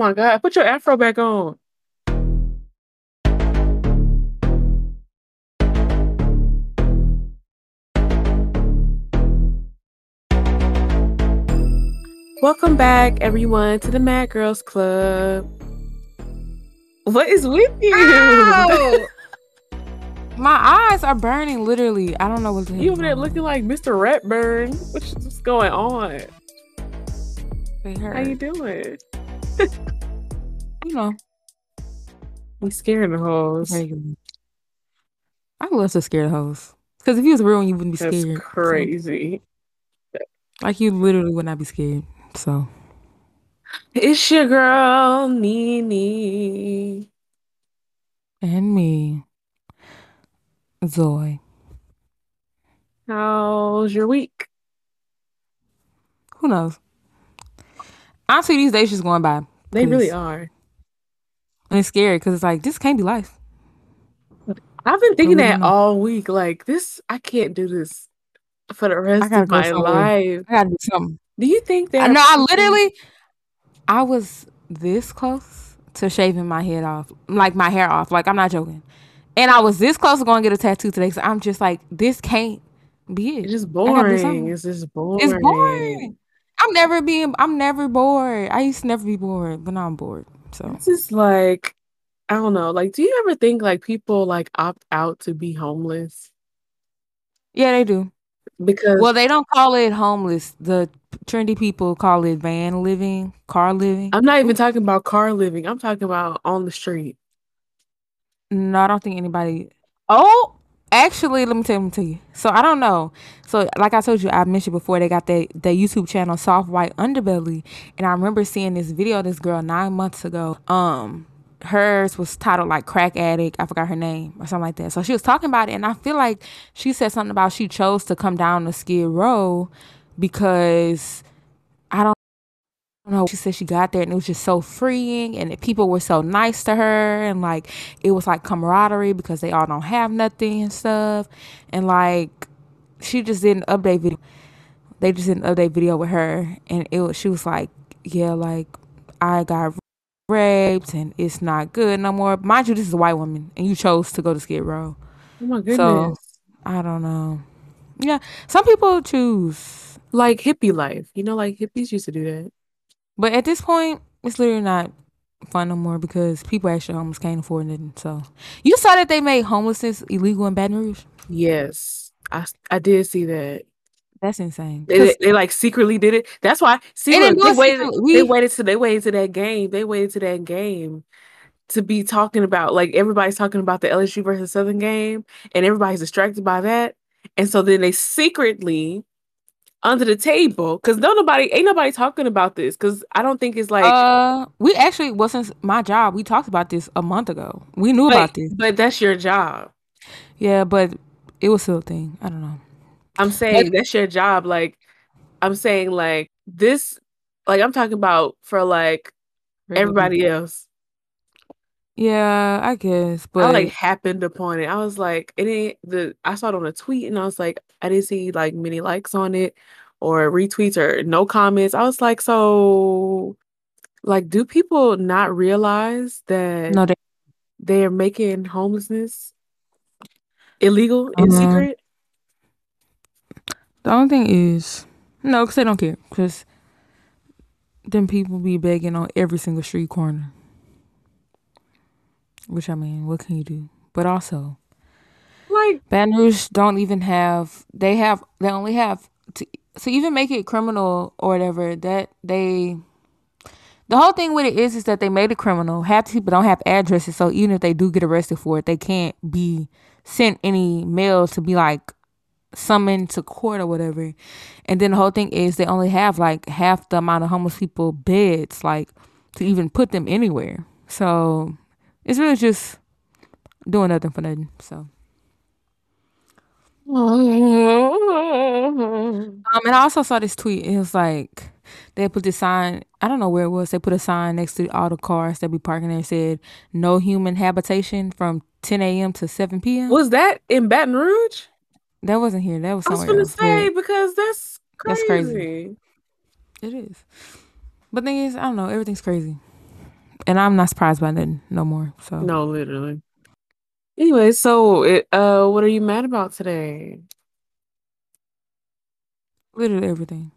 my god, put your afro back on. Welcome back, everyone, to the Mad Girls Club. What is with you? My eyes are burning, literally. I don't know what's you over there looking like Mr. Ratburn. What's, what's going on? How you doing? You know, We scaring the hoes. I love to scare the hoes. Because if you was real, you wouldn't be That's scared. So, crazy. like you literally would not be scared. So It's your girl, Nene. and me, Zoe. How's your week? Who knows? Honestly, these days just going by. They really are. And it's scary because it's like this can't be life. I've been thinking really that all week. Like this, I can't do this for the rest of my somewhere. life. I gotta do something. Do you think I that? know. I literally, I was this close to shaving my head off, like my hair off. Like I'm not joking. And I was this close to going to get a tattoo today. So I'm just like, this can't be it. It's just I gotta do boring. It's just boring. It's boring. I'm never being. I'm never bored. I used to never be bored, but now I'm bored. So It's just like I don't know. Like, do you ever think like people like opt out to be homeless yeah, they do. because Well, they don't call it homeless. The trendy people call it van living, car living. I'm not even talking about car living. I'm talking about on the street. No, I don't think anybody. Oh, actually, let me tell, me tell you. So I don't know. So like I told you, I mentioned before they got their their YouTube channel, Soft White Underbelly, and I remember seeing this video this girl nine months ago. Um, hers was titled like crack addict. I forgot her name or something like that. So she was talking about it, and I feel like she said something about she chose to come down to Skid Row because know. She said she got there and it was just so freeing and people were so nice to her and like it was like camaraderie because they all don't have nothing and stuff. And like she just didn't update video. They just didn't update video with her and it was she was like, Yeah, like I got raped and it's not good no more. Mind you, this is a white woman and you chose to go to Skid Row. Oh my goodness. So I don't know. Yeah. Some people choose. like hippie life. You know, like hippies used to do that. But at this point, it's literally not fun no more because people actually homeless can't afford nothing. So you saw that they made homelessness illegal in Baton Rouge. Yes. I I did see that. That's insane. They, they, like secretly did it. That's why. See, They look, they waited. secretly. They waited to they waited to that game. They waited to that game to be talking about like everybody's talking about the LSU versus Southern game, and everybody's distracted by that. And so then they secretly under the table because no nobody ain't nobody talking about this because I don't think it's like. uh, we actually well since my job, we talked about this a month ago. We knew but, about this. but that's your job. Yeah, but it was still a thing. I don't know. I'm saying that's your job. Like, I'm saying like this. Like I'm talking about for like everybody else. Yeah, I guess. But I like happened upon it. I was like, it ain't the I saw it on a tweet and I was like, I didn't see like many likes on it or retweets or no comments. I was like, so like do people not realize that no, they, they're making homelessness illegal in Uh-huh. secret? the only thing is no, because they don't care. Because then people be begging on every single street corner. Which I mean, what can you do? But also, Like Baton Rouge don't even have. They have. They only have to to even make it criminal or whatever. That they. The whole thing with it is is that they made it criminal. Half the people don't have addresses, so even if they do get arrested for it, they can't be sent any mail to be like summoned to court or whatever. And then the whole thing is they only have like half the amount of homeless people beds, like to even put them anywhere. So it's really just doing nothing for nothing. So um, and I also saw this tweet. It was like they put this sign. I don't know where it was. They put a sign next to all the cars that be parking there. Said no human habitation from 10 a.m. to 7 p.m. was that in Baton Rouge? That wasn't here. That was I was somewhere gonna else. say because that's crazy. That's crazy. It is. But thing is, I don't know. Everything's crazy. And I'm not surprised by that no more. So No, literally. Anyway, so it, uh, what are you mad about today? literally everything.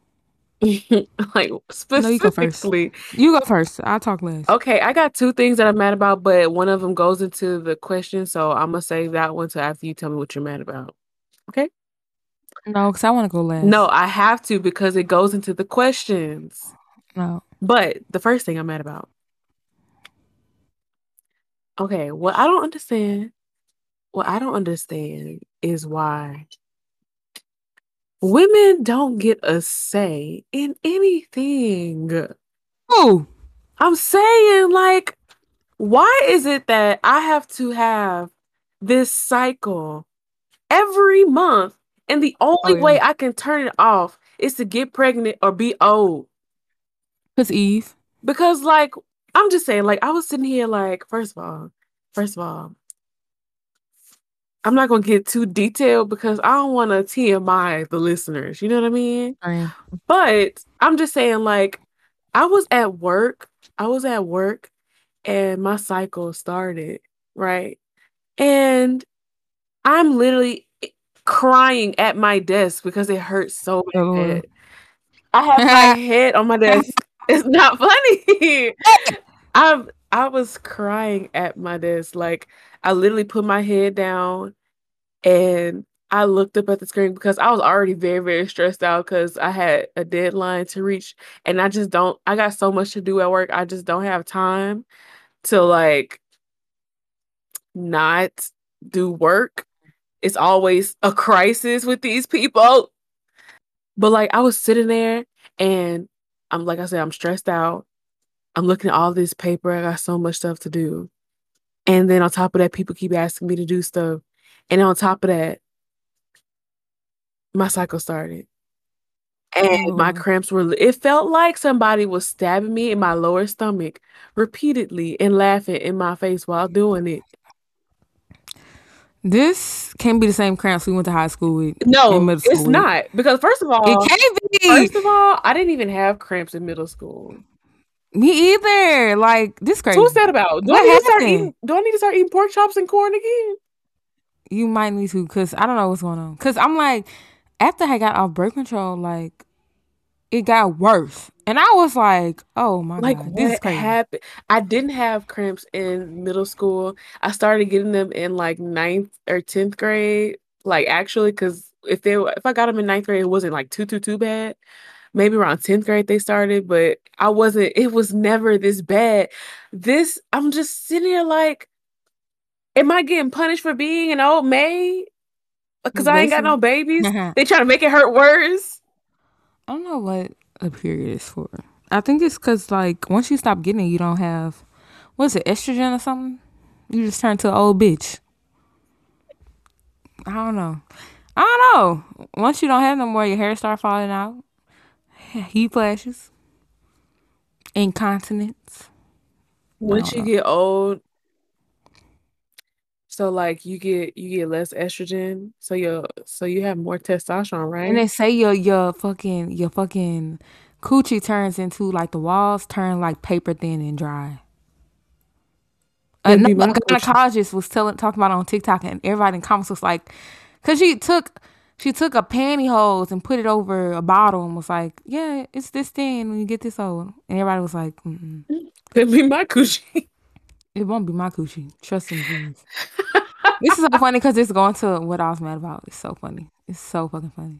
Like No, you go first. specifically. You go first. I'll talk last. Okay, I got two things that I'm mad about, but one of them goes into the question, so I'm gonna save that one to after you tell me what you're mad about. Okay? No, because I want to go last. No, I have to because it goes into the questions. no. But the first thing I'm mad about. Okay, what I don't understand, what I don't understand is why women don't get a say in anything. Oh, I'm saying, like, why is it that I have to have this cycle every month, and the only Oh, yeah. way I can turn it off is to get pregnant or be old? because Eve. Because, like, I'm just saying, like, I was sitting here, like, first of all, first of all, I'm not gonna get too detailed because I don't want to TMI the listeners. You know what I mean? Right. But I'm just saying, like, I was at work. I was at work and my cycle started, right? And I'm literally crying at my desk because it hurts so Oh, bad. I have my head on my desk. It's not funny. I'm I was crying at my desk. Like I literally put my head down and I looked up at the screen because I was already very, very stressed out because I had a deadline to reach and I just don't I got so much to do at work. I just don't have time to like not do work. It's always a crisis with these people. But like I was sitting there and I'm like I said, I'm stressed out. I'm looking at all this paper. I got so much stuff to do. And then on top of that, people keep asking me to do stuff. And on top of that, my cycle started. And my cramps were, it felt like somebody was stabbing me in my lower stomach repeatedly and laughing in my face while doing it. This can't be the same cramps we went to high school with. No, in middle it's with. not. Because first of all, It can't be. first of all, I didn't even have cramps in middle school. Me either. Like this crazy. So what's that about? Do What I need to start eating? Do I need to start eating pork chops and corn again? You might need to, cause I don't know what's going on. Cause I'm like, after I got off birth control, like it got worse, and I was like, oh my Like god, this is what happened? I didn't have cramps in middle school. I started getting them in like ninth or tenth grade. Like actually, because if they were, if I got them in ninth grade, it wasn't like too too too bad. Maybe around tenth grade they started, but I wasn't. It was never this bad. This I'm just sitting here like, am I getting punished for being an old maid? Uh, because I ain't got no babies. They trying to make it hurt worse. I don't know what a period is for. I think it's cause like once you stop getting it, you don't have what's it, estrogen or something. You just turn to an old bitch. I don't know. I don't know. Once you don't have no more, your hair start falling out. Heat flashes. Incontinence. Once you get old, so like you get you get less estrogen, so you so you have more testosterone, right? And they say your your fucking your fucking coochie turns into like the walls turn like paper thin and dry. That'd be my Another gynecologist was telling talking about it on TikTok and everybody in comments was like, cause she took she took a pantyhose and put it over a bottle and was like, yeah, it's this thin when you get this old. And everybody was like, Mm-mm, be my coochie. It won't be my coochie. Trust me, please. this is so funny because it's going to what I was mad about. It's so funny. It's so fucking funny.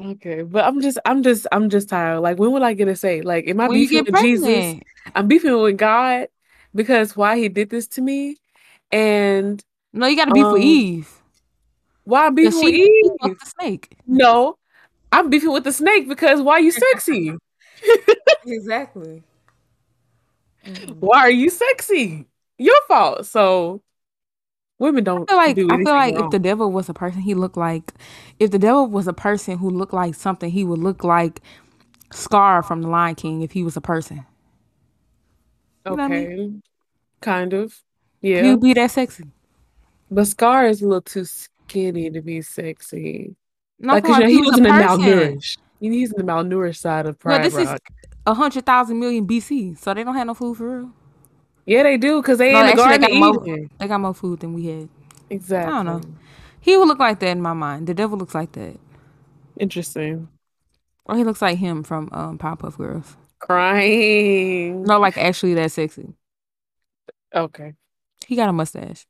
Okay, but I'm just I'm just I'm just tired. Like when will I get a say? Like am I When you beefing get with Jesus? pregnant, I'm beefing with God because why he did this to me, and no, you got to be for Um, Eve. why I'm 'Cause beefing with she Eve. fucked the snake. No, I'm beefing with the snake because why you sexy? Exactly. Why are you sexy? Your fault. So women don't feel like do I feel like wrong. if the devil was a person, he looked like if the devil was a person who looked like something, he would look like Scar from the Lion King if he was a person. You what I mean? okay, kind of. Yeah. He'd be that sexy. but Scar is a little too skinny to be sexy. No, Like, I'm 'cause, you talking know, about he if was in the malnourished. He's in the malnourished side of Well, Pride this is Rock. a hundred thousand million BC, so they don't have no food for real. Yeah, they do because they No, in the actually, they got more. They got more food than we had. Exactly. I don't know. He would look like that in my mind. The devil looks like that, Interesting. or he looks like him from um, Powerpuff Girls. Crying. No, like actually that sexy. Okay. He got a mustache.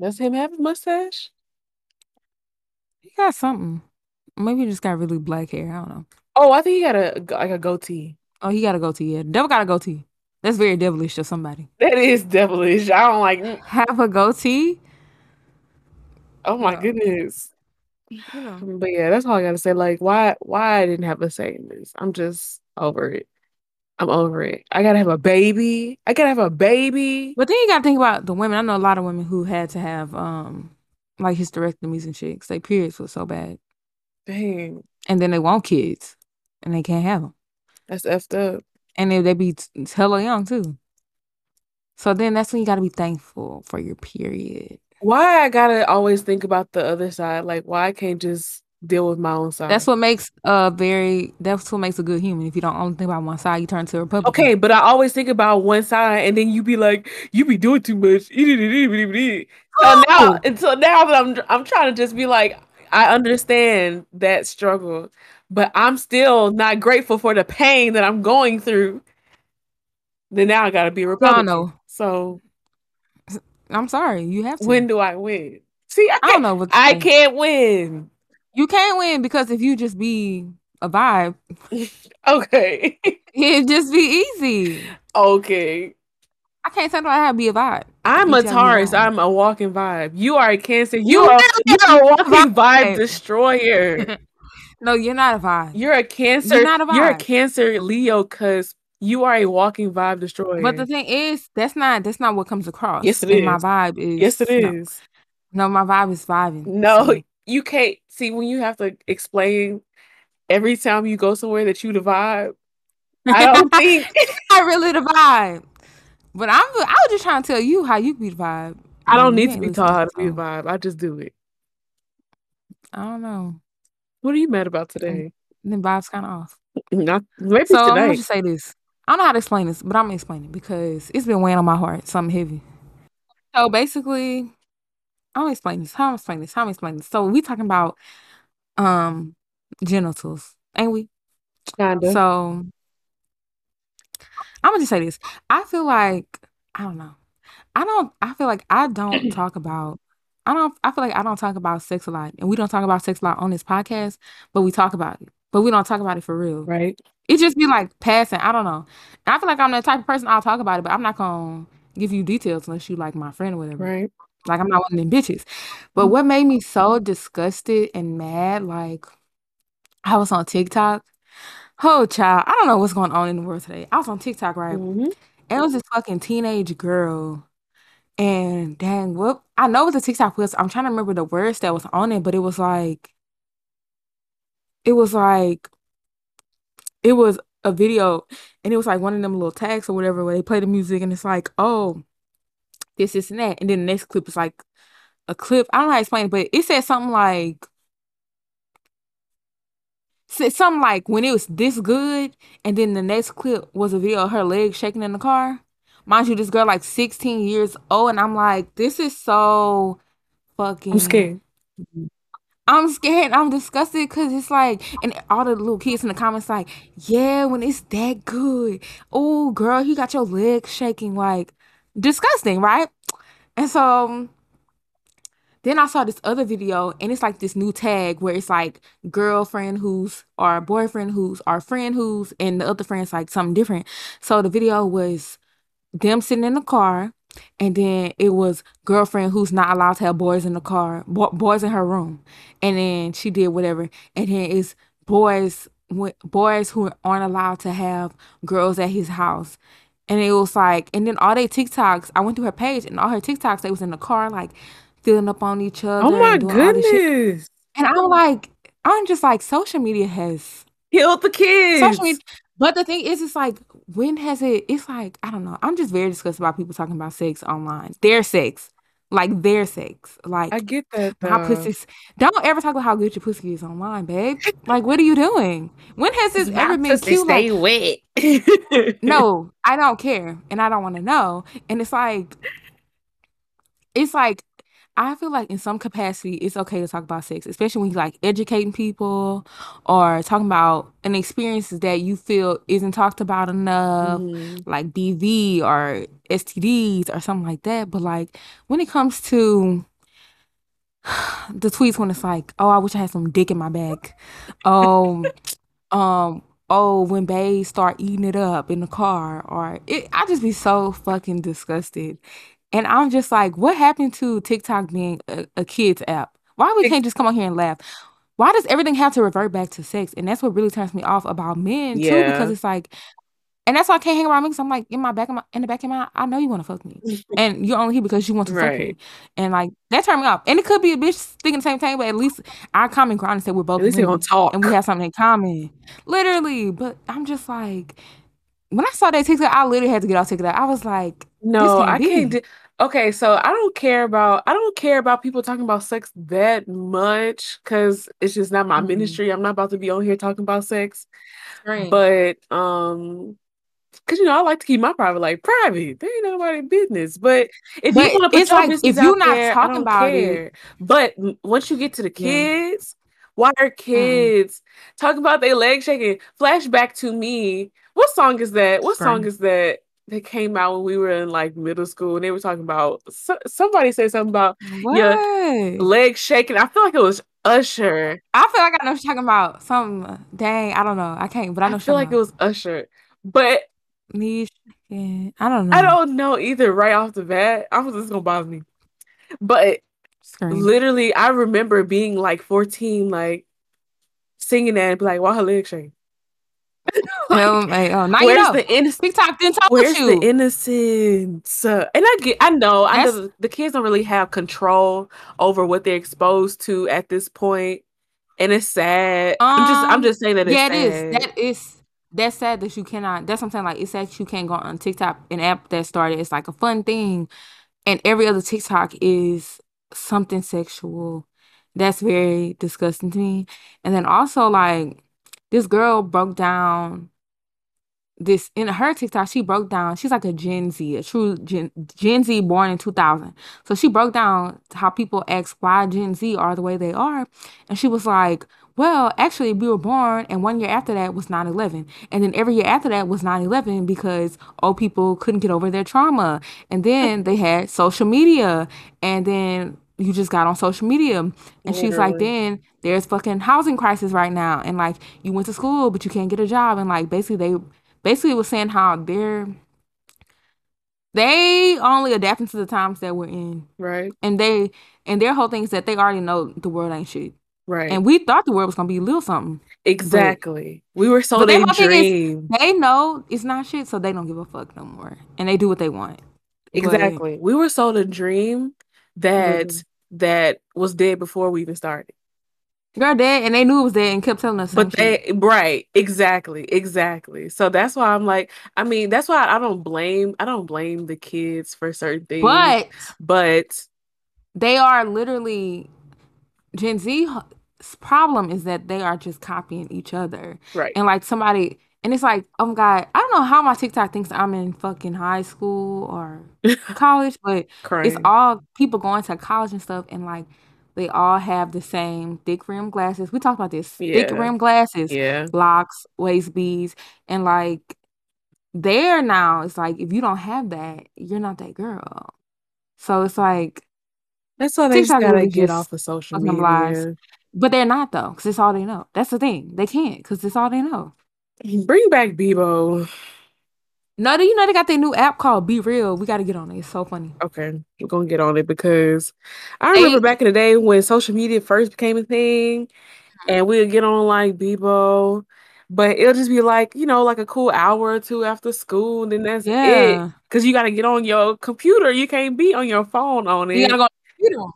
Does him have a mustache? He got something. Maybe he just got really black hair. I don't know. Oh, I think he got a like a goatee. Oh, he got a goatee. Yeah, devil got a goatee. That's very devilish to somebody. That is devilish. I don't like. Have a goatee. Oh my goodness. You know. But yeah, that's all I gotta say. Like, why? Why I didn't have a say in this? I'm just over it. I'm over it. I gotta have a baby. I gotta have a baby. But then you got to think about the women. I know a lot of women who had to have um like hysterectomies and shit because their periods were so bad, Dang, and then they want kids and they can't have them, that's effed up. And they they be hella young too. So then that's when you got to be thankful for your period. Why I gotta always think about the other side? Like, why I can't just deal with my own side? That's what makes a very that's what makes a good human. If you don't only think about one side, you turn to a Republican. Okay, but I always think about one side, and then you be like, "You be doing too much." So now, Oh! until now that I'm, I'm trying to just be like, I understand that struggle, but I'm still not grateful for the pain that I'm going through. Then now I gotta be a Republican. know. So I'm sorry, you have to. when do I win? See, I I don't know what I can't win. You can't win because if you just be a vibe, Okay, it'd just be easy. okay. I can't tell nobody how to be a vibe. I'm a Taurus. I'm a walking vibe. You are a Cancer. You, You are you're a walking vibe. destroyer. No, you're not a vibe. You're a Cancer. You're not a vibe. You're a. Cancer Leo because you are a walking vibe destroyer. But the thing is, that's not that's not what comes across. Yes, it And my vibe is yes, it is. no. No, my vibe is vibing. No, you can't see when you have to explain every time you go somewhere that you the vibe. I don't think not really the vibe. But I'm I was just trying to tell you how you be the vibe. I don't you need to be taught how to be the vibe. I just do it. I don't know. What are you mad about today? Then vibes kind of off. Not maybe So I'm gonna just say this. I don't know how to explain this, but I'm gonna explain it because it's been weighing on my heart, something heavy. So basically, I'm gonna explain this. How I'm explain this? How I'm explain this? So we talking about um genitals, ain't we? Kinda. So I'm gonna just say this. I feel like I don't know. I don't. I feel like I don't talk about. I don't. I feel like I don't talk about sex a lot, and we don't talk about sex a lot on this podcast. But we talk about it. But we don't talk about it for real. right. It just be like passing. I don't know. And I feel like I'm the type of person I'll talk about it, but I'm not gonna give you details unless you like my friend or whatever. Right. Like I'm not one of them bitches. But mm. what made me so disgusted and mad, like I was on TikTok. Oh child, I don't know what's going on in the world today. I was on TikTok, right? Mhm. And it was this fucking teenage girl. And dang, what I know what the TikTok was. I'm trying to remember the words that was on it, but it was like it was like it was a video and it was like one of them little tags or whatever where they play the music and it's like, oh, this, this, and that. And then the next clip is like a clip. I don't know how to explain it, but it said something like said something like when it was this good, and then the next clip was a video of her legs shaking in the car. Mind you, this girl like 16 years old, and I'm like, this is so fucking I'm scared. I'm scared. I'm disgusted because it's like, and all the little kids in the comments like, yeah, when it's that good. Oh, girl, you got your legs shaking, like disgusting, right? And so um, then I saw this other video, and it's like this new tag where it's like girlfriend who's or boyfriend who's or friend who's, and the other friend's like something different. So the video was them sitting in the car, and then it was girlfriend who's not allowed to have boys in the car, bo- boys in her room, and then she did whatever, and then it's boys boys who aren't allowed to have girls at his house. And it was like, and then all they TikToks, I went through her page and all her TikToks, they was in the car, like filling up on each other. Oh my and doing all this shit. goodness. And I'm like, I'm just like, social media has Killed the kids. social media. But the thing is, it's like, when has it? It's like, I don't know. I'm just very disgusted about people talking about sex online. Their sex. like their sex. Like I get that my though. pussy's. Don't ever talk about how good your pussy is online, babe. Like, what are you doing? When has this My ever been pussy cute? Like, stay wet. no, I don't care, and I don't want to know. And it's like, it's like I feel like in some capacity it's okay to talk about sex, especially when you like educating people or talking about an experience that you feel isn't talked about enough, Mhm. like BV or STDs or something like that. But like when it comes to the tweets when it's like, oh, I wish I had some dick in my bag. Um, um, oh, when bays start eating it up in the car, or it, I just be so fucking disgusted. And I'm just like, what happened to TikTok being a, a kids app? Why we can't just come on here and laugh? Why does everything have to revert back to sex? And that's what really turns me off about men too, because it's like, and that's why I can't hang around me. Cause I'm like in my back of my in the back of my, I know you want to fuck me, and you're only here because you want to fuck me, and like that turned me off. And it could be a bitch thinking the same thing, but at least our common ground is that we're both At least they gonna women and we have something in common, literally. But I'm just like, when I saw that TikTok, I literally had to get off TikTok. I was like, No, can't I can't be. Okay, so I don't care about I don't care about people talking about sex that much because it's just not my Mm, ministry. I'm not about to be on here talking about sex. same. But um, because you know I like to keep my private life private. They ain't nobody's business. But if you want to put your like business if you're not there, talking about it, care. But once you get to the yeah. kids, why are Mm-mm. kids talking about their legs shaking? Flashback to me. What song is that? What song is that that came out when we were in like middle school and they were talking about so, somebody said something about your What? legs shaking. I feel like it was Usher. I feel like I know what you're talking about. Some uh, dang, I don't know. I can't, but I I know what feel like it was Usher. But. Knees shaking. I don't know. I don't know either right off the bat. I'm just gonna bother me. But Scream. literally, I remember being like 14, like singing that and be like, "Why her legs shake?" Well, Like, hey, oh, now you where's know. the innocence? TikTok didn't told Where's the innocence? Uh, and I get, I know, I know the, kids don't really have control over what they're exposed to at this point, and it's sad. I'm just, I'm um, just saying that it's yeah, it is. sad. That is that's sad that you cannot. That's something Like it's sad that you can't go on TikTok, an app that started. It's like a fun thing, and every other TikTok is something sexual. That's very disgusting to me. And then also like this girl broke down this in her TikTok, she broke down. She's like a Gen Z, a true Gen, Gen Z born in 2000. So she broke down how people ask why Gen Z are the way they are. And she was like, well, actually, we were born, and one year after that was 9 11. And then every year after that was 9 11 because old people couldn't get over their trauma. And then they had social media. And then you just got on social media. And she's like, then there's fucking housing crisis right now. And like, you went to school, but you can't get a job. And like, basically, they basically was saying how they're they only adapting to the times that we're in right, and they and their whole thing is that they already know the world ain't shit right, and we thought the world was gonna be a little something but exactly. We were but sold a is dream. they know it's not shit so they don't give a fuck no more and they do what they want but Exactly. We were sold a dream that literally that was dead before we even started. girl dead and they knew it was dead and kept telling us But shit they, right, exactly, exactly. So that's why I'm like, I mean, that's why I don't blame, I don't blame the kids for certain things, but but they are literally Gen Z's problem is that they are just copying each other. right, And like somebody, and it's like, oh my God, I don't know how my TikTok thinks I'm in fucking high school or college, but it's all people going to college and stuff, and like they all have the same thick rim glasses. We talked about this thick Yeah, rim glasses, yeah. locks, waist beads, and like there now, it's like if you don't have that, you're not that girl. So it's like That's why they just TikTok gotta really get just off of social fucking lies. media. But they're not though, because it's all they know. That's the thing. They can't, because it's all they know. Bring back Bebo. No, do you know they got their new app called BeReal? We got to get on it. It's so funny. Okay, we're gonna get on it because I remember They, back in the day when social media first became a thing, and we'd get on like Bebo, but it'll just be like, you know, like a cool hour or two after school, and then that's it. Because you got to get on your computer. You can't be on your phone on you gotta it. go on the computer.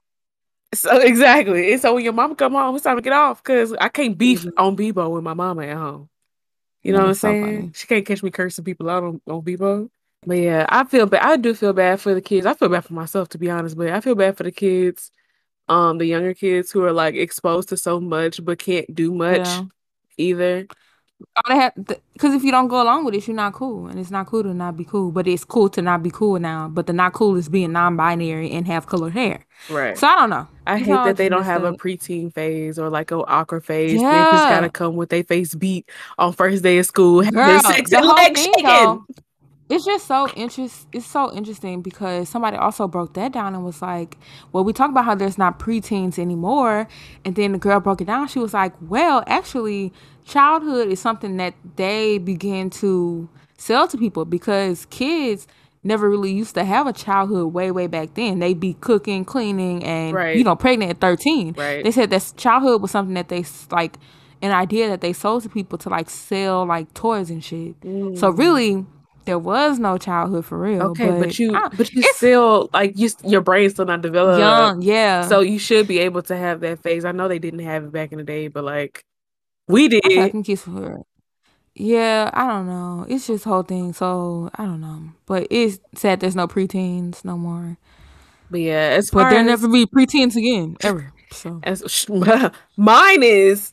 So exactly. And so when your mom come home, it's time to get off because I can't beef Mhm. on Bebo with my mama at home. You know what I'm so saying? funny. She can't catch me cursing people out on, on Bebo. But yeah, I feel bad. I do feel bad for the kids. I feel bad for myself, to be honest, but I feel bad for the kids, um, the younger kids who are like exposed to so much but can't do much Yeah. either. All they have, because if you don't go along with it, you're not cool, and it's not cool to not be cool. But it's cool to not be cool now. But the not cool is being non-binary and have colored hair. Right. So I don't know. I It's hate that they don't have a preteen phase or like a awkward phase. They just gotta come with their face beat on first day of school, girl, sex the whole thing though. It's just so interest. It's so interesting because somebody also broke that down and was like, "Well, we talk about how there's not preteens anymore," and then the girl broke it down. She was like, "Well, actually, childhood is something that they begin to sell to people because kids never really used to have a childhood way way back then. They'd be cooking, cleaning, and you know, pregnant at 13. right. They said that childhood was something that they like." An idea that they sold to people to like sell like toys and shit. So Mm. really, there was no childhood for real, Okay, but but you I, but you still like you your brain's still not developed. young, yeah. So you should be able to have that phase. I know they didn't have it back in the day, but like we did. I like did. them yeah. I don't know. It's just whole thing. So I don't know, but it's sad there's no preteens no more. But yeah, as But there'll as never be preteens again ever. So as mine is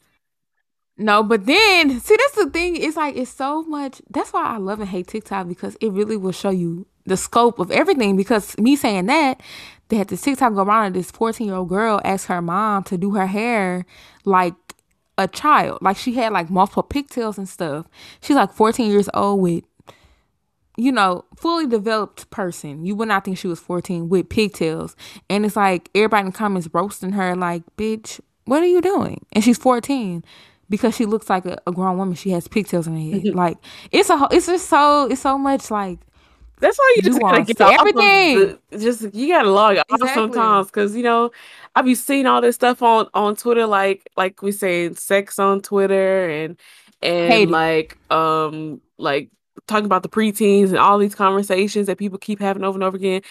no, but then see that's the thing. It's like it's so much. That's why I love and hate TikTok because it really will show you the scope of everything. Because me saying that, they had this TikTok go around and this 14 year old girl asked her mom to do her hair like a child. Like she had like multiple pigtails and stuff. She's like 14 years old with, you know, fully developed person. You would not think she was 14 with pigtails. And it's like everybody in the comments roasting her like, bitch, what are you doing? And she's 14 because she looks like a, a grown woman. She has pigtails in her head. Mm-hmm. Like it's a whole- it's just so it's so much like That's why you just gotta get to off of everything. the just you gotta log off Exactly. sometimes because you know I be seeing all this stuff on on Twitter like like we saying sex on Twitter and and like um like talking about the preteens and all these conversations that people keep having over and over again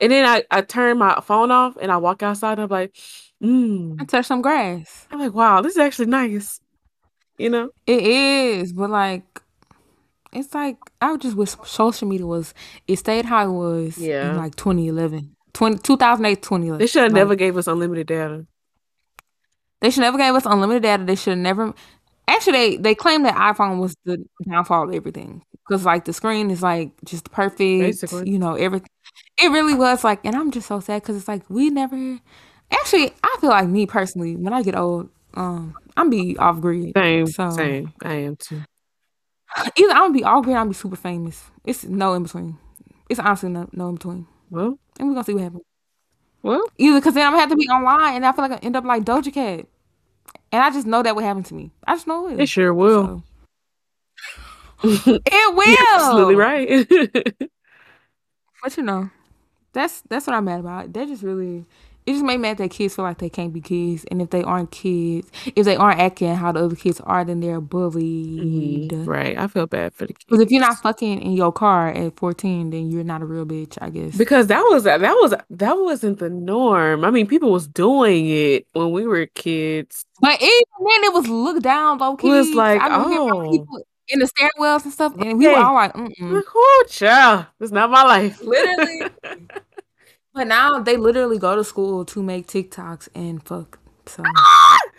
and then I I turn my phone off and I walk outside and I'm like mmm. I mm touch some grass. I'm like wow this is actually nice you know It is, but like it's like I would just wish social media was it stayed how it was in like 2011. 20, 2008, they should have Like never gave us unlimited data they should never gave us unlimited data. They should have never actually they, they claimed that iPhone was the downfall of everything. Because like the screen is like just perfect, basically you know, everything. It really was like and I'm just so sad because it's like we never actually I feel like me personally, when I get old, um, I'm be off grid. same So same I am too Either I'm gonna be all green, I'm gonna be super famous. It's no in between. It's honestly no, no in between. well And we're gonna see what happens. well Either because then I'm gonna have to be online and I feel like I end up like Doja Cat. And I just know that would happen to me. I just know it it will. sure will. So You're absolutely right. But you know, that's that's what I'm mad about. That just really it just made me mad that kids feel like they can't be kids. And if they aren't kids, if they aren't acting how the other kids are, then they're bullied. Mhm. Right. I feel bad for the kids. Because if you're not fucking in your car at 14, then you're not a real bitch, I guess. Because that was that was that wasn't the norm. I mean, people was doing it when we were kids. But even then, it was looked down low It was like, I remember hearing about oh, people in the stairwells and stuff, and we were all like, mm-mm. oh, child, it's not my life. Literally. But now they literally go to school to make TikToks and fuck. So,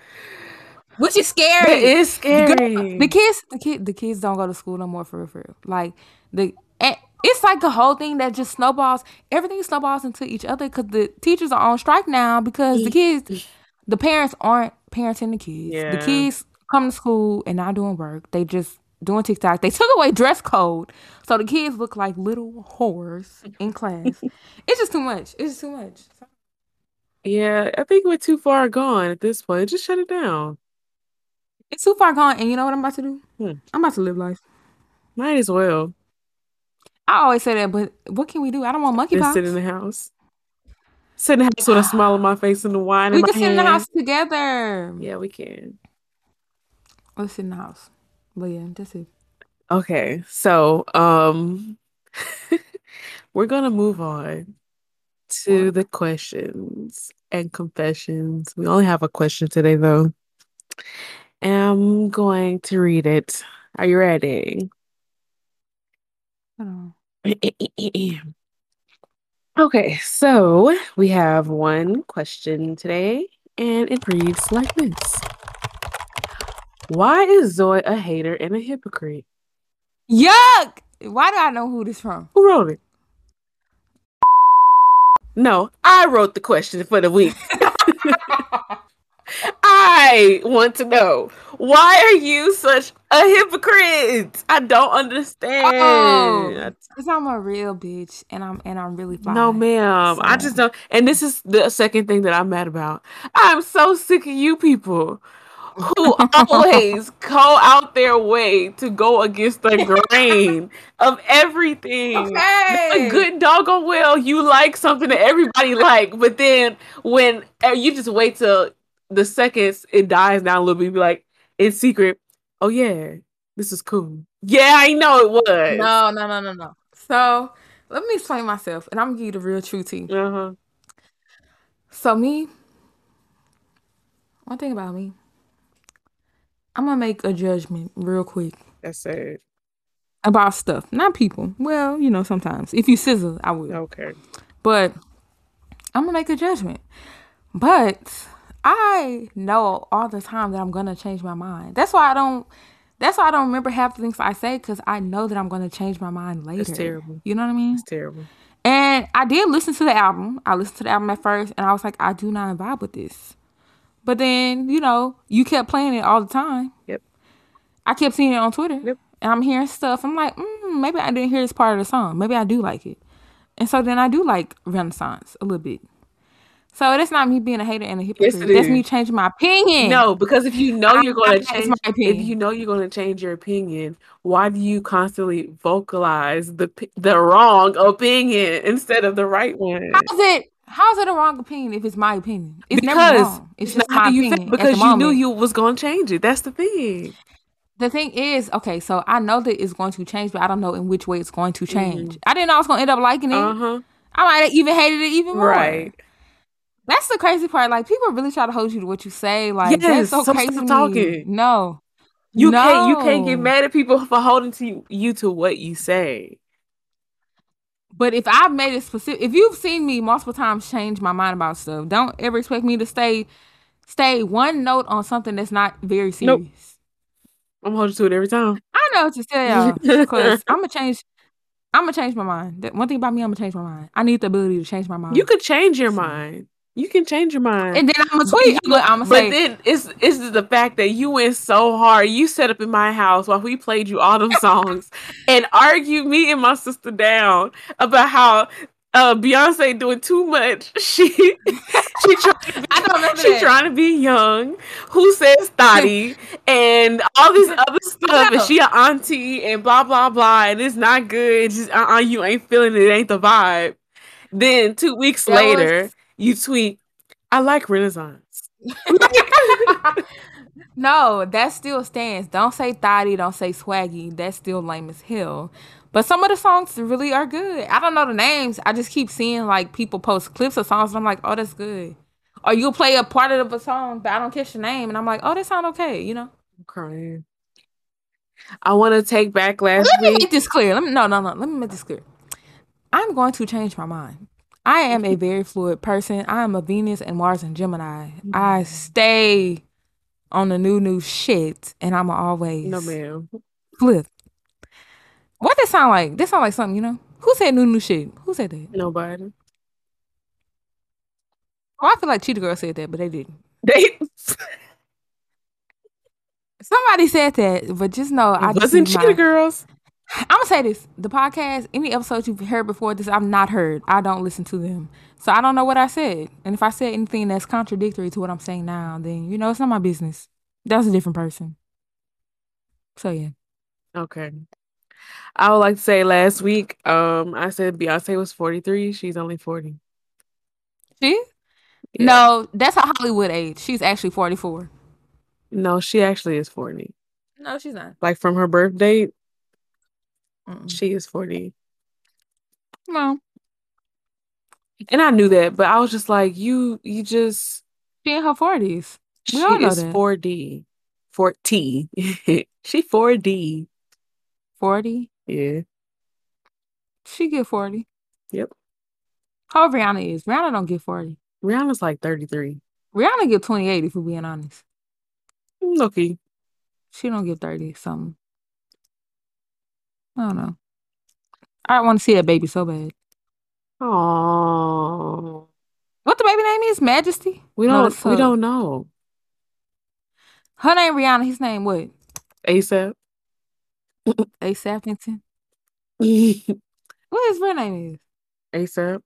which is scary. is The girl, the kids, the kid, the kids don't go to school no more for real, for real. Like the, and it's like a whole thing that just snowballs. Everything snowballs into each other because the teachers are on strike now because the kids, the parents aren't parenting the kids. The kids come to school and not doing work. They just doing TikTok. They took away dress code, so the kids look like little whores in class. it's just too much. It's just too much. Yeah, I think we're too far gone at this point. Just shut it down. It's too far gone. And you know what I'm about to do? Hmm. I'm about to live life. Might as well I always say that, but what can we do? I don't want monkey just sit in the house. Sit in the house with a smile on my face and the wine in We can sit in the house together. Yeah, we can. Let's sit in the house. But yeah, that's it. Okay, so um we're gonna move on to What? the questions and confessions. We only have a question today though. And I'm going to read it. Are you ready? On. Okay, so we have one question today, and it reads like this Why is Zoe a hater and a hypocrite? Yuck! Why do I know who this from? Who wrote it? No, I wrote the question for the week. I want to know why are you such a hypocrite? I don't understand. Oh, because I'm a real bitch and I'm and I'm really fine. No, ma'am. So- I just don't. And this is the second thing that I'm mad about. I'm so sick of you people who always go out their way to go against the grain of everything. Okay. A good doggone well, you like something that everybody like, but then when uh, you just wait till the seconds it dies down a little bit, you be like in secret, oh yeah, this is cool. Yeah, I know it was. No, no, no, no, no. So let me explain myself, and I'm gonna give you the real truth tea. Uh huh. So me, one thing about me, I'm gonna make a judgment real quick That's sad. about stuff, not people. Well, you know, sometimes if you sizzle, I will. Okay. But I'm gonna make a judgment. But I know all the time that I'm gonna change my mind. That's why I don't. That's why I don't remember half the things I say because I know that I'm gonna change my mind later. It's terrible. You know what I mean? It's terrible. And I did listen to the album. I listened to the album at first, and I was like, I do not vibe with this. But then, you know, you kept playing it all the time. Yep. I kept seeing it on Twitter. Yep. And I'm hearing stuff. I'm like, mm, maybe I didn't hear this part of the song. Maybe I do like it. And so then I do like Renaissance a little bit. So that's not me being a hater and a hypocrite. it that's me changing my opinion. No, because if you know you're going to change, my opinion. if you know you're going to change your opinion, why do you constantly vocalize the the wrong opinion instead of the right one? How's it? How's it a wrong opinion if it's my opinion? It's never wrong. It's just my you opinion. because you knew you was going to change it. That's the thing. The thing is, okay, so I know that it's going to change, but I don't know in which way it's going to change. Mm-hmm. I didn't know I was going to end up liking it. Uh huh. I might have even hated it even more. Right. That's the crazy part. Like people really try to hold you to what you say. Like Yes, that's so so crazy. to me. talking. No, You can't. You can't get mad at people for holding to you, you to what you say. But if I've made it specific, if you've seen me multiple times change my mind about stuff, don't ever expect me to stay stay one note on something that's not very serious. Nope. I'm holding to it every time. I know what to tell y'all because I'm gonna change. I'm gonna change my mind. One thing about me, I'm gonna change my mind. I need the ability to change my mind. You could change your mind. You can change your mind. and then I'm gonna But tweet. you- I'm gonna But say, then it's it's the fact that you went so hard. You set up in my house while we played you all them songs and argued me and my sister down about how uh Beyonce doing too much. She she trying to be, I don't remember she that. trying to be young. Who says thotty and all this other stuff and she an auntie and blah blah blah and it's not good. Just uh uh you ain't feeling it. it ain't the vibe. Then two weeks That was- later you tweet, I like Renaissance. no, that still stands. Don't say thotty. Don't say swaggy. That's still lame as hell. But some of the songs really are good. I don't know the names. I just keep seeing like people post clips of songs, and I'm like, oh, that's good. Or you'll play a part of a song, but I don't catch the name, and I'm like, oh, that sound okay. You know. I'm crying. I want to take back last week. Let me make this clear. Let me no no no. Let me make this clear. I'm going to change my mind. I am a very fluid person. I am a Venus and Mars and Gemini. I mm-hmm. stay on the new new shit, and I'm always No, ma'am. flip. What does that sound like? That sound like something you know. Who said new new shit? Who said that? Nobody. Well, I feel like Cheetah Girl said that, but they didn't. They Somebody said that, but just know I wasn't use my- Cheetah Girls. I'm gonna say this: the podcast, any episodes you've heard before this, I've not heard. I don't listen to them, so I don't know what I said. And if I said anything that's contradictory to what I'm saying now, then you know it's not my business. That's a different person. So yeah, Okay. I would like to say last week, um, I said Beyonce was 43. She's only 40. she Yeah. no, that's her Hollywood age. She's actually 44. No, she actually is 40. No, she's not. Like from her birth date, Mm-mm. she is 40. No, And I knew that, but I was just like, you, you just, she in her 40s. We she all know is that. 4D. 4T. she 4D. 40. Yeah. She get 40. Yep. How old Rihanna is? Rihanna don't get 40. Rihanna's like 33. Rihanna get 28 if we're being honest. Okay. She don't get 30 something. I don't know. I want to see that baby so bad. Oh. What the baby name is? Majesty? We don't that's we don't know. Her name Rihanna. His name what? ASAP. ASAP Hinton. What his real name is? ASAP.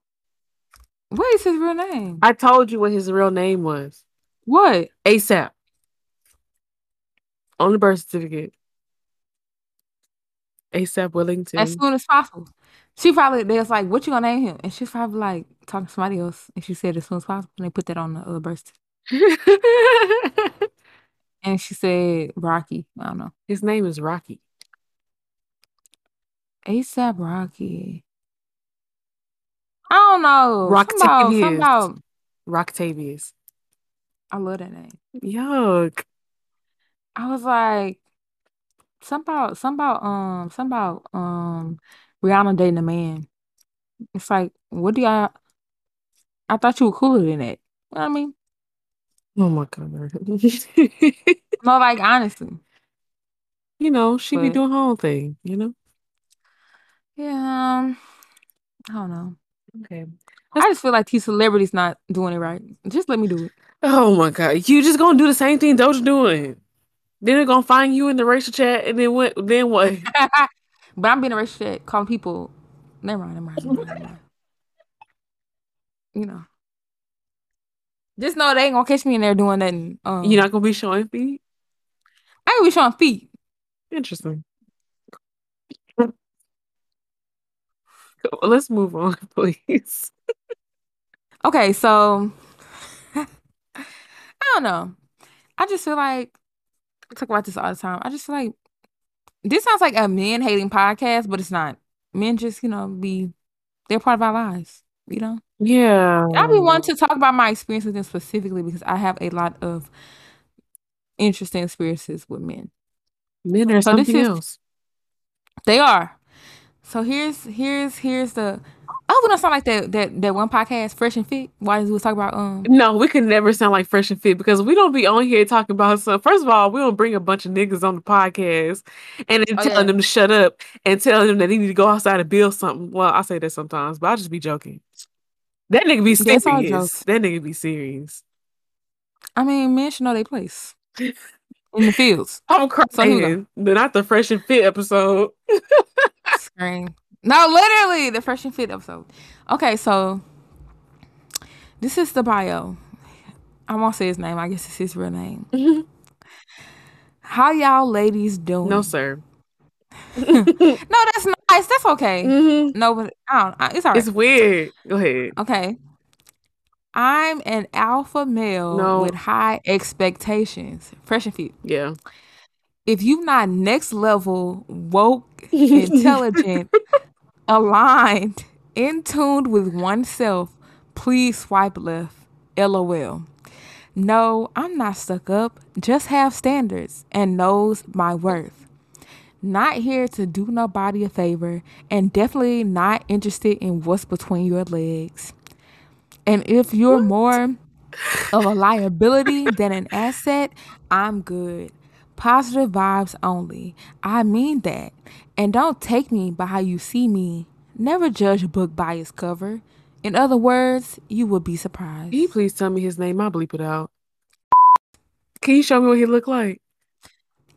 What is his real name? I told you what his real name was. What? ASAP. On the birth certificate. ASAP Wellington. As soon as possible. She probably they was like, "What you gonna name him?" And she's probably like talking to somebody else, and she said as soon as possible. And they put that on the other birth certificate. And she said Rocky. I don't know. his name is Rocky. ASAP Rocky. I don't know. Rock Something about, Tavius. Rocktavius. I love that name. Yuck. I was like, something about, something about, um, something about, um, Rihanna dating a man. It's like, what do y'all? I thought you were cooler than that. You know what I mean? Oh my god. No, like honestly. you know, she be But- doing her own thing, you know? Yeah. Um, I don't know. Okay. I just feel like these celebrities not doing it right. Just let me do it. Oh my god. You just gonna do the same thing Doja doing. Then they're gonna find you in the racial chat and then what then what? but I'm being a racist shit, calling people. Never mind, never mind, never mind, never mind. You know. Just know they ain't gonna catch me in there doing nothing. Um, You're not gonna be showing feet? I ain't be showing feet. Interesting. Let's move on, please. Okay, so I don't know. I just feel like I talk about this all the time. I just feel like this sounds like a men hating podcast, but it's not. Men just, you know, be they're part of our lives, you know? Yeah. I be wanting to talk about my experience with them specifically because I have a lot of interesting experiences with men. Men are So something is- else. They are. So here's here's here's the oh we don't sound like that that that one podcast, Fresh and Fit. Why we was talking about um No, we can never sound like fresh and fit because we don't be on here talking about some. First of all, we don't bring a bunch of niggas on the podcast and then Oh, telling yeah. them to shut up and telling them that they need to go outside and build something. Well, I say that sometimes, but I just be joking. That nigga be Yeah, it's all serious. That nigga be serious. I mean men should know their place in the fields. I'm So we crying. But not the fresh and fit episode. Scream. No, literally the Fresh and Fit episode. Okay, so this is the bio. I won't say his name. I guess it's his real name. How y'all ladies doing? no, sir. No, that's nice. That's okay. Mhm. No, but I don't. I- It's alright. It's weird. Go ahead. Okay. I'm an alpha male No. with high expectations. Fresh and fit. Yeah. If you're not next level, woke, intelligent, aligned, in tuned with oneself, please swipe left. LOL. No, I'm not stuck up. Just have standards and knows my worth. Not here to do nobody a favor and definitely not interested in what's between your legs. And if you're more of a liability than an asset, I'm good. Positive vibes only. I mean that. And don't take me by how you see me. Never judge a book by its cover. In other words, you will be surprised. Can you please tell me his name? I'll bleep it out. Can you show me what he looked like?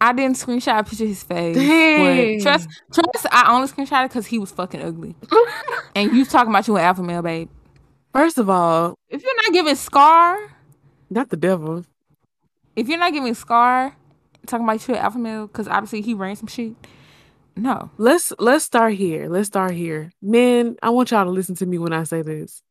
I didn't screenshot a picture of his face. Dang. Trust, trust, I only screenshot it because he was fucking ugly. And you talking about you an alpha male, babe. First of all, If you're not giving Scar, not the devil. if you're not giving Scar, talking about you an alpha male, because obviously he ran some shit. No. Let's let's start here. Let's start here. Men, I want y'all to listen to me when I say this.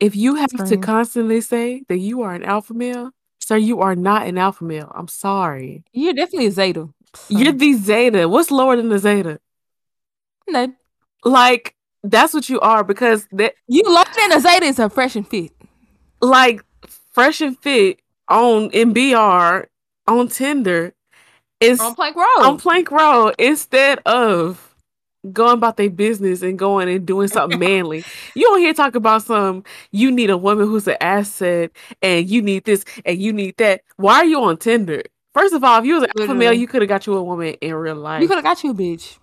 If you have to constantly say that you are an alpha male, sir, you are not an alpha male. I'm sorry. You're definitely a Zeta. So, You're the Zeta. What's lower than the Zeta? no. Like that's what you are because that You lower than a Zeta is a fresh and fit. like fresh and fit on MBR on Tinder is On Plank Road. on Plank Road instead of going about their business and going and doing something manly. You don't hear talk about some you need a woman who's an asset and you need this and you need that. Why are you on Tinder? First of all, if you was an alpha male, you could have got you a woman in real life. You could have got you a bitch.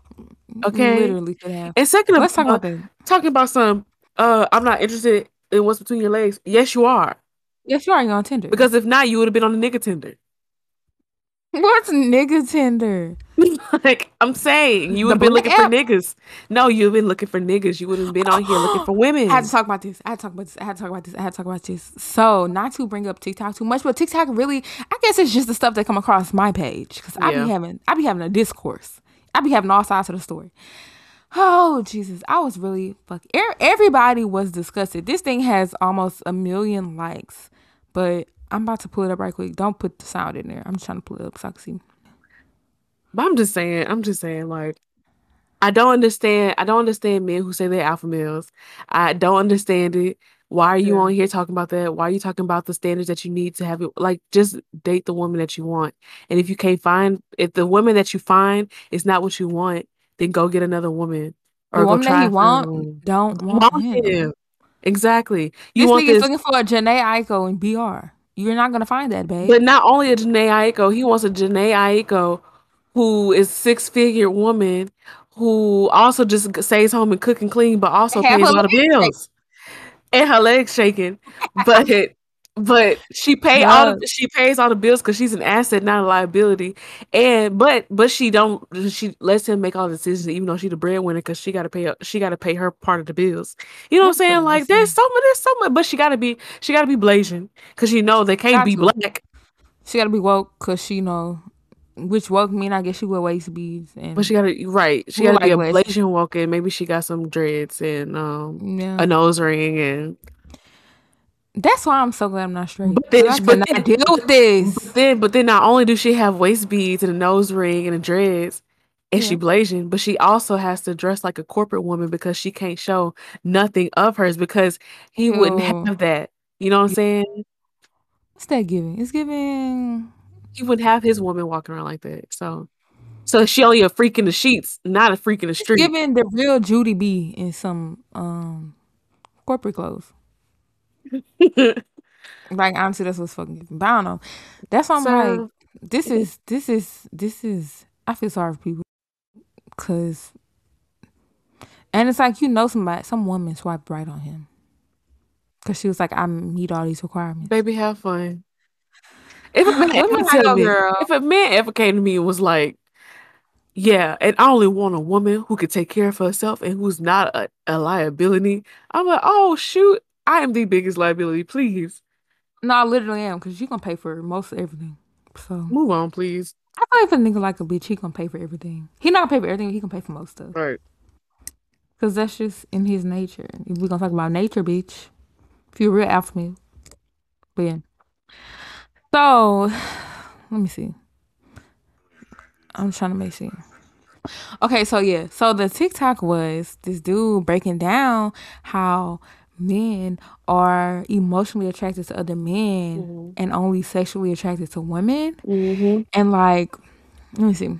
Okay. Literally could have. And second of Let's talk all, about that. talking about some uh I'm not interested in what's between your legs. Yes, you are. Yes, you are on Tinder. Because if not, you would have been on the nigga Tinder. What's nigga Tinder? like I'm saying, you would have been looking for app? niggas. No, you've been looking for niggas. You would have been on here looking for women. I had to talk about this. I had to talk about this. I had to talk about this. I had to talk about this. So, not to bring up TikTok too much, but TikTok really, I guess it's just the stuff that come across my page because I Yeah. be having, I be having a discourse. I be having all sides of the story. Oh Jesus, I was really fuck. er- Everybody was disgusted. This thing has almost a million likes, but I'm about to pull it up right quick. Don't put the sound in there. I'm just trying to pull it up so I can see. But I'm just saying, I'm just saying, like, I don't understand. I don't understand men who say they're alpha males. I don't understand it. Why are you Yeah. on here talking about that? Why are you talking about the standards that you need to have? It? Like, just date the woman that you want. And if you can't find, if the woman that you find is not what you want, then go get another woman The or go woman that he want don't want, Want him. him. Exactly. You This want nigga's this, looking for a Jhené Aiko and BR. You're not gonna find that, babe. but not only a Jhené Aiko, he wants a Jhené Aiko who is six figure woman who also just stays home and cook and clean, but also pays a lot of legs shaking. bills and her legs shaking. But but she pay all the, she pays all the bills because she's an asset, not a liability. And but but she don't she lets him make all the decisions, even though she's the breadwinner, because she got to pay she got to pay her part of the bills. You know what I'm saying? Like there's so much, there's so much, but she got to be she got to be blazing because you know they can't be black. She gotta be woke because she know which woke mean I guess she wear waist beads and But she got to right. She got to be a like? Blasian walking. Maybe she got some dreads and um yeah. a nose ring and That's why I'm so glad I'm not straight. But then- I but then- deal with this. then but then not only do she have waist beads and a nose ring and a dreads and she Yeah. Blasian, but she also has to dress like a corporate woman because she can't show nothing of hers because he wouldn't have that. You know what I'm saying? What's that giving? It's giving. He wouldn't have his woman walking around like that. So so she only a freak in the sheets, not a freak in the street. giving the real Judy B in some um corporate clothes. Like honestly, that's what's fucking giving. But I don't know. That's why I'm So- like, this is this is this is. I feel sorry for people, cause, and it's like you know somebody, some woman swiped right on him, cause she was like, I meet all these requirements. Baby, have fun. If a man ever tell me, girl. if a man ever came to me and was like, "Yeah, and I only want a woman who could take care of herself and who's not a, a liability," I'm like, "Oh shoot, I am the biggest liability. Please No, I literally am, cause you're gonna pay for most of everything. So move on, please." I feel like if a nigga like a bitch, he gonna pay for everything. He not gonna pay for everything, he gonna pay for most stuff. Right. Cause that's just in his nature. If we gonna talk about nature, bitch. If you're real alpha male. But yeah. So let me see. I'm trying to make sure. Okay, so yeah. So the TikTok was this dude breaking down how men are emotionally attracted to other men Mhm. and only sexually attracted to women. Mm-hmm. And like, let me see.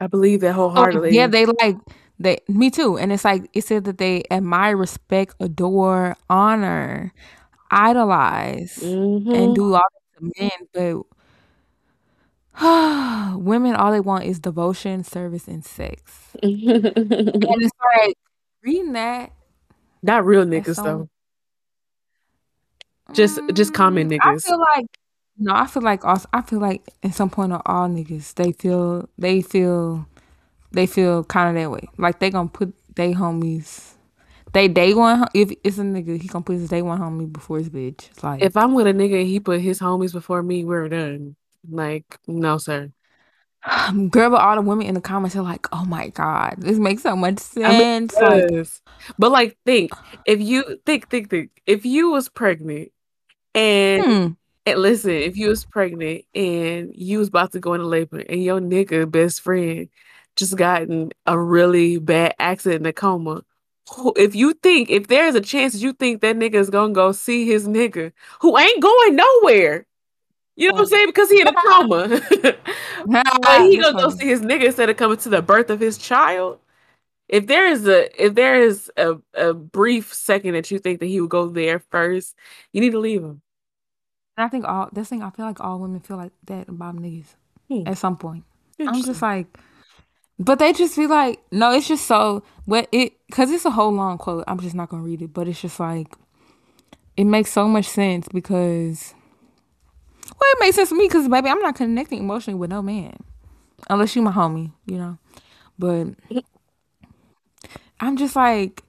I believe that wholeheartedly. Yeah, they like they me too. And it's like it said that they admire, respect, adore, honor, idolize, Mhm. and do all this to men, but women all they want is devotion, service, and sex. And it's like reading that. not real niggas so- though. Just- just common mm, niggas. I feel like no, I feel like also I feel like at some point of all niggas they feel they feel they feel kind of that way. Like they gonna put they homies. They day one if it's a nigga he gonna put his day one homie before his bitch. It's like If I'm with a nigga and he put his homies before me, we're done. Like, no, sir. girl, but all the women in the comments are like, "Oh my god, this makes so much I mean, sense." like, But like think if you think think think if you was pregnant and hmm, and listen, if you was pregnant and you was about to go into labor and your nigga best friend just gotten a really bad accident in a coma, if you think if there's a chance that you think that nigga is gonna go see his nigga who ain't going nowhere, You know what I'm saying? Because he in a coma. but he gonna go see his nigga instead of coming to the birth of his child. If there is a if there is a, a brief second that you think that he would go there first, you need to leave him. And I think all this thing, I feel like all women feel like that about niggas Hmm. at some point. I'm just like, but they just be like, no, it's just so what it because it's a whole long quote. I'm just not gonna read it, but it's just like it makes so much sense because well, it makes sense to me because baby, I'm not connecting emotionally with no man unless you my homie, you know. But I'm just like,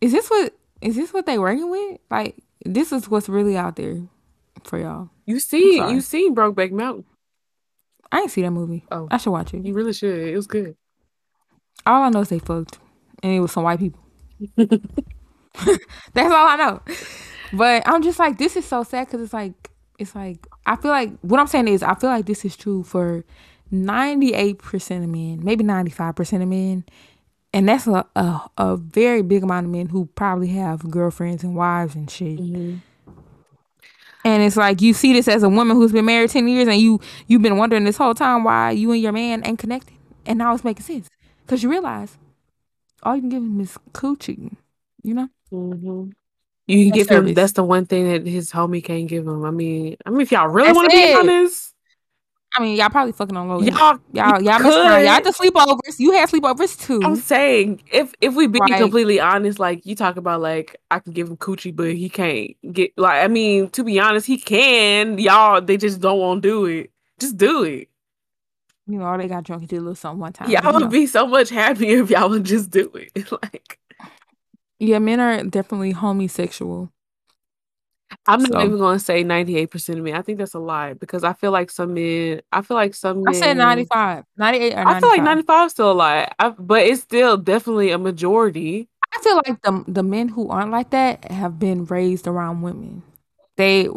is this what is this what they working with? Like, this is what's really out there for y'all. You see, you seen Brokeback Mountain. I ain't see that movie. Oh. I should watch it. You really should. It was good. All I know is they fucked, and it was some white people. That's all I know. But I'm just like, this is so sad because it's like, it's like I feel like what I'm saying is I feel like this is true for 98 percent of men, maybe 95 percent of men, and that's a, a a very big amount of men who probably have girlfriends and wives and shit. Mm-hmm. And it's like you see this as a woman who's been married 10 years and you you've been wondering this whole time why you and your man ain't connected. And now it's making sense. Cause you realize all you can give him is coochie. You know? Mm-hmm. You can give him. That's the one thing that his homie can't give him. I mean, I mean, if y'all really want to be honest, I mean, y'all probably fucking on low. y'all, Y'all, y'all could. Y'all the sleepovers. You had sleepovers too. I'm saying if if we be Right. completely honest, like you talk about, like I can give him coochie, but he can't get. Like I mean, to be honest, he can. Y'all, they just don't want to do it. Just do it. You know, all they got drunk and did a little something one time. Y'all would know. be so much happier if y'all would just do it. like Yeah, men are definitely homosexual. I'm not So- even going to say 98 percent of men. I think that's a lie because I feel like some men. I feel like some men. I said 95, 98 or 95. I feel like 95 is still a lie, I, but it's still definitely a majority. I feel like the the men who aren't like that have been raised around women. They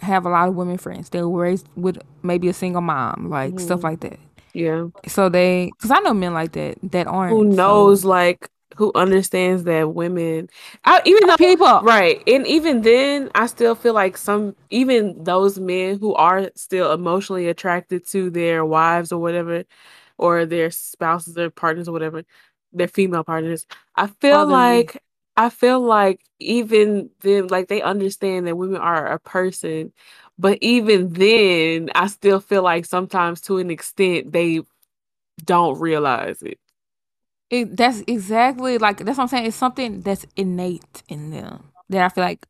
have a lot of women friends. They were raised with maybe a single mom, like stuff Mhm. like that. Yeah. So they, because I know men like that that aren't. Who so- knows, like, who understands that women, I, even though, people? right. And even then, I still feel like some, even those men who are still emotionally attracted to their wives or whatever, or their spouses or partners or whatever, their female partners, I feel like, I feel like even them, like, they understand that women are a person. But even then, I still feel like sometimes to an extent, they don't realize it. It, that's exactly like that's what I'm saying. It's something that's innate in them that I feel like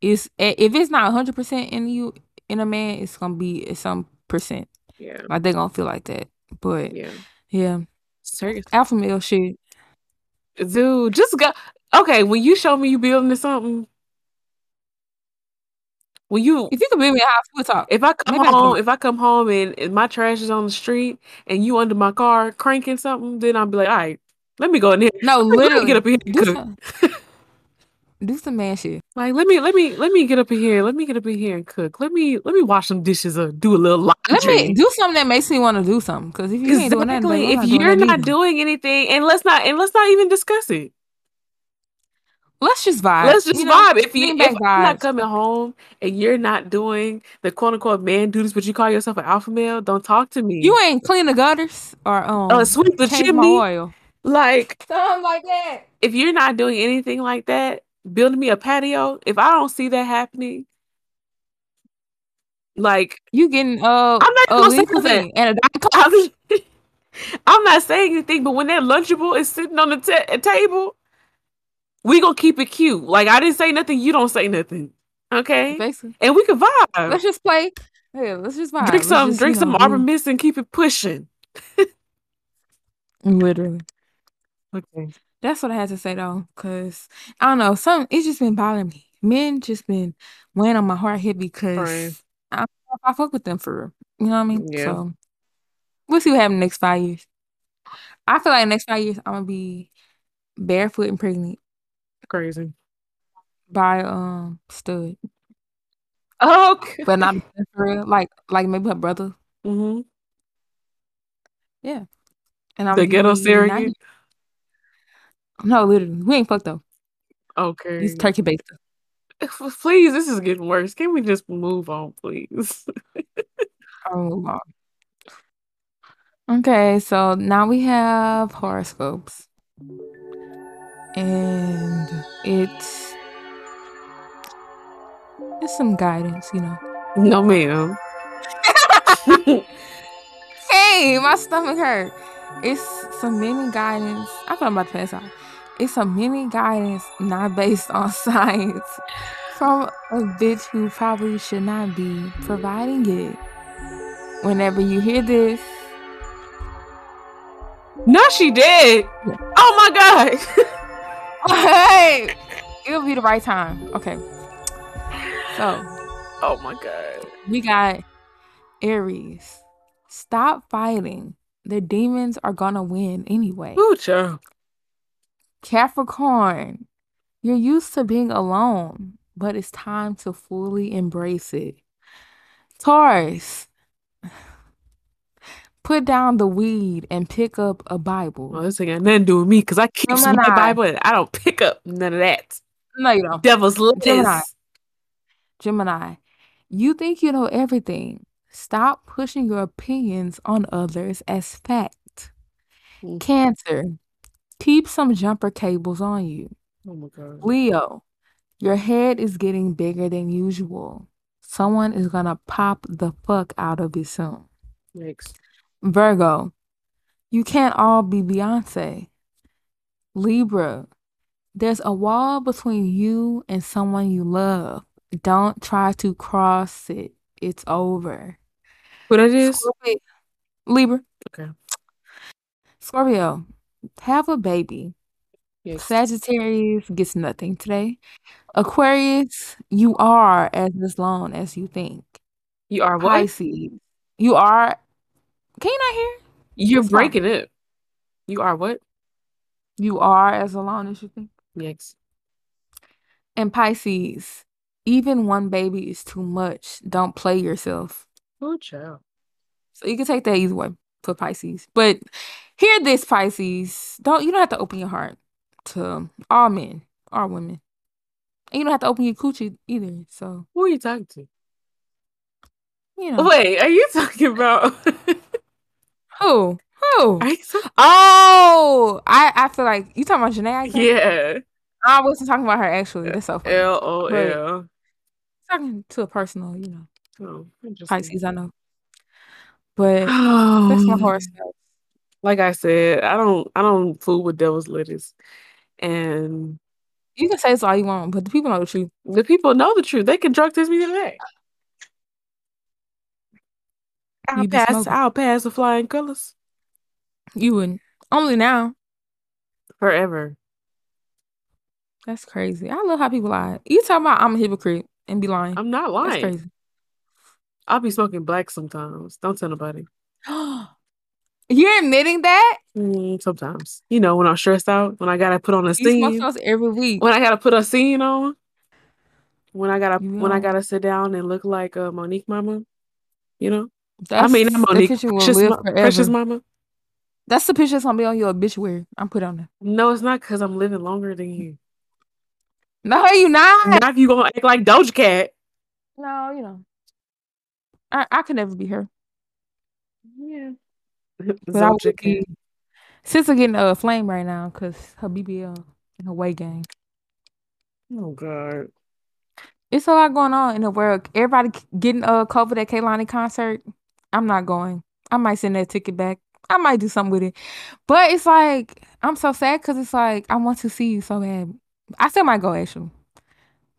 is if it's not 100 percent in you in a man, it's gonna be some percent. Yeah. Like they're gonna feel like that. But Yeah. yeah, Serious. alpha male shit. Dude, just go. Okay, when you show me you building something, when you, If you could build me a house, we'll talk. if I come maybe home, can- if I come home and, and my trash is on the street and you under my car cranking something, then I'll be like, all right, let me go in here. No, Let me literally. get up in here and do cook. some, do some man shit. Like, let me, let me, let me get up in here. Let me get up in here and cook. Let me, let me wash some dishes or do a little laundry. Let me do something that makes me want to do something. Because if you ain't doing like, if you're not either. doing anything, and let's not, and let's not even discuss it. let's just vibe. Let's just you know? vibe. If you if I'm not coming home and you're not doing the quote unquote man duties, but you call yourself an alpha male, don't talk to me. You ain't clean the gutters or um uh, sweep the chimney. oil. Like Something like that. if you're not doing anything like that, building me a patio. If I don't see that happening, like You getting uh I'm not gonna say and a diet. I'm, not saying anything, but when that lunchable is sitting on the ta- table, we gonna keep it cute. Like I didn't say nothing, you don't say nothing, okay? Basically. And we can vibe. Let's just play. Yeah, let's just vibe. drink some, drink some know, Arbor Mist and keep it pushing. Literally. Okay. That's what I had to say though, cause I don't know. Some it's just been bothering me. Men just been weighing on my heart here because I don't know if I fuck with them for real. You know what I mean? Yeah. So we'll see what happens next five years. I feel like next five years I'm gonna be barefoot and pregnant Crazy. by um stud, Okay. but not for real. Like like maybe her brother. hmm Yeah. And I'm The ghetto be surrogate. 90. No, literally, we ain't fucked though. Okay. He's turkey based. Please, this is getting worse. Can we just move on, please? Oh, on. Okay, so now we have horoscopes. And it's it's some guidance, you know. No, ma'am. hey, my stomach hurt. It's some mini guidance. I thought I'm about to pass out. It's a mini guidance not based on science from a bitch who probably should not be providing it. Whenever you hear this, no, she did. Oh my god. hey, it'll be the right time. Okay. So. Oh my god. We got Aries. Stop fighting. The demons are gonna win anyway. Ooh, child. Capricorn. You're used to being alone, but it's time to fully embrace it. Taurus put down the weed and pick up a Bible. Well, this ain't got nothing to do with me because I keep my Bible and I don't pick up none of that. No, you don't. Devil's lettuce. Gemini. Gemini, you think you know everything. Stop pushing your opinions on others as fact. Mm-hmm. Cancer, keep some jumper cables on you. Oh my God. Leo, your head is getting bigger than usual. Someone is gonna pop the fuck out of you soon. Next. Virgo, you can't all be Beyonce. Libra, there's a wall between you and someone you love. Don't try to cross it. It's over. What it is? Scorpio, Libra. Okay. Scorpio, have a baby. Yes. Sagittarius gets nothing today. Aquarius, you are as long as you think. You are what? Pisces, you are can you not hear? You're it's breaking fine. it. You are what? You are as alone as you think. Yes. And Pisces, even one baby is too much. Don't play yourself. Oh, child. So you can take that either way for Pisces. But hear this, Pisces. Don't you don't have to open your heart to all men, all women. And you don't have to open your coochie either. So who are you talking to? You know. Wait, are you talking about Who? Who? Oh, I I feel like you talking about Janae. Yeah. I wasn't talking about her actually. That's so funny. L O L. Talking to a personal, you know. Oh, Pisces, I know. But oh. that's my oh. horoscope. Like I said, I don't I don't fool with devil's lettuce. And you can say it's all you want, but the people know the truth. The people know the truth. They can drug test me today. I'll pass. I'll pass the flying colors. You wouldn't. Only now. Forever. That's crazy. I love how people lie. You talk about I'm a hypocrite and be lying. I'm not lying. That's crazy. I'll be smoking black sometimes. Don't tell nobody. You're admitting that? Mm, sometimes. You know, when I'm stressed out, when I gotta put on a scene. You smoke every week. When I gotta put a scene on. When I gotta you know. when I gotta sit down and look like a Mo'Nique Mama. You know? That's, I mean, I'm Mo'Nique. Precious, Precious Mama. That's the picture that's gonna be on your obituary. I'm put on there. No, it's not because I'm living longer than you. No, you not. Not if you gonna act like Doja Cat. No, you know. I I could never be her. Yeah. but I would be. Sister getting a uh, flame right now because her BBL in her weight gain. Oh God. It's a lot going on in the world. Everybody getting uh COVID at Kehlani concert. I'm not going. I might send that ticket back. I might do something with it. But it's like I'm so sad because it's like I want to see you so bad. I still might go actually.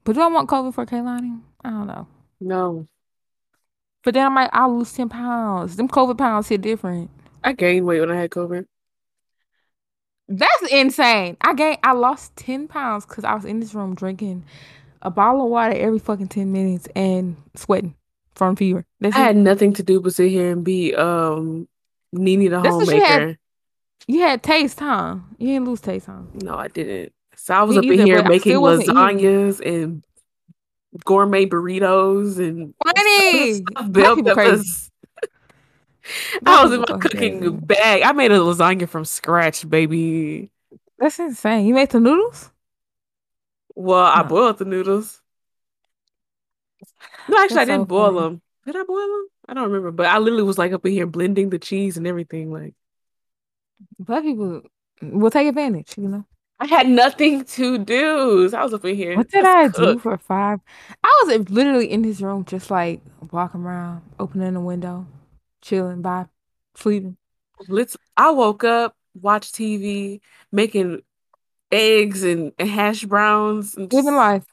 But do I want COVID for Kehlani? I don't know. No. But then I might I'll lose ten pounds. Them COVID pounds hit different. I gained weight when I had COVID. That's insane. I gained I lost ten pounds because I was in this room drinking a bottle of water every fucking ten minutes and sweating from fever. That's I it. had nothing to do but sit here and be um Nene the That's homemaker. Had, you had taste, huh? You didn't lose taste, huh? No, I didn't. So I was Me up either, in here making lasagnas and gourmet burritos and funny bell peppers. I was in my cooking crazy. bag. I made a lasagna from scratch, baby. That's insane. You made the noodles? Well, no. I boiled the noodles. No, actually, That's I didn't so boil funny. them. Did I boil them? I don't remember, but I literally was like up in here blending the cheese and everything. Like Black people will take advantage, you know. I had nothing to do. So I was up in here. What did I cook. do for five? I was literally in his room, just like walking around, opening the window, chilling, by sleeping. Let's. I woke up, watched TV, making eggs and, and hash browns. And Living life.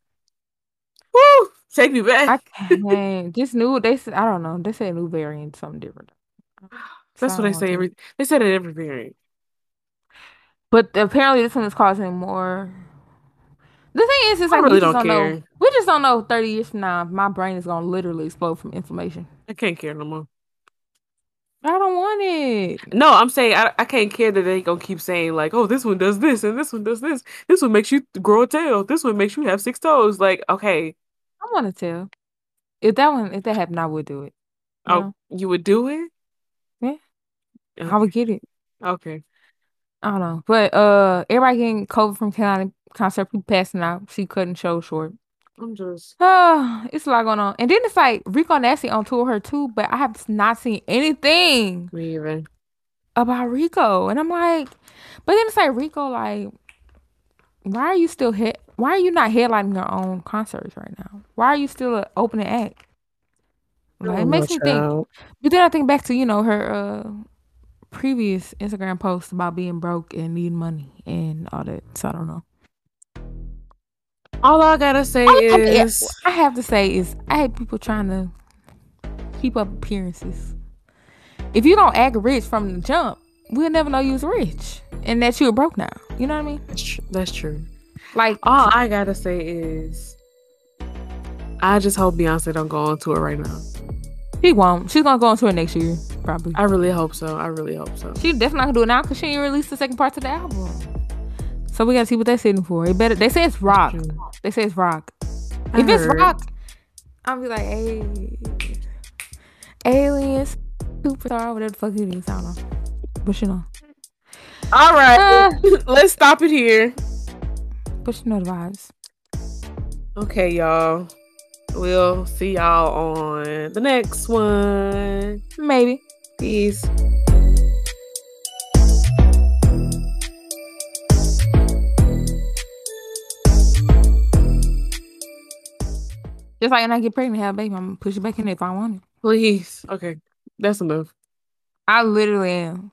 Woo! Take me back. I can't. This new, they said, I don't know. They said new variant, something different. That's I what they say. Every they said it every variant. But apparently, this one is causing more. The thing is, it's I like really we just don't don't know. We just don't know. Thirty years from now, my brain is gonna literally explode from inflammation. I can't care no more. I don't want it. No, I'm saying I, I can't care that they gonna keep saying like, oh, this one does this and this one does this. This one makes you grow a tail. This one makes you have six toes. Like, okay, I want to tell. If that one, if that happened, I would do it. You oh, know? you would do it? Yeah. I would get it. Okay. I don't know, but uh, everybody getting COVID from Kehlani concert, people passing out. She cutting show short. I'm just Oh, it's a lot going on. And then it's like Rico Nasty on tour her too, but I have not seen anything me even. about Rico. And I'm like, but then it's like Rico, like, why are you still hit? Why are you not headlining your own concerts right now? Why are you still an opening act? Like, it makes me think. But then I think back to you know her uh previous Instagram post about being broke and needing money and all that. So I don't know. All I gotta say I is I have to say is I hate people trying to keep up appearances. If you don't act rich from the jump, we'll never know you was rich and that you were broke now. You know what I mean? that's true. That's true. Like, All I gotta say is I just hope Beyonce don't go on tour right now. She won't. She's gonna go on tour next year, probably. I really hope so. I really hope so. She definitely not gonna do it now because she ain't released the second part to the album. So we gotta see what they're sitting for. It better. They say it's rock. They say it's rock. I If it's rock, I'll be like, hey, aliens, superstar, whatever the fuck it is. I don't know. But you know, All right, Uh. let's stop it here. but you know the vibes. Okay, y'all. We'll see y'all on the next one. Maybe. Peace. Just like when I get pregnant, have a baby, I'm gonna push it back in there if I want it. Please. Okay, that's enough. I literally am.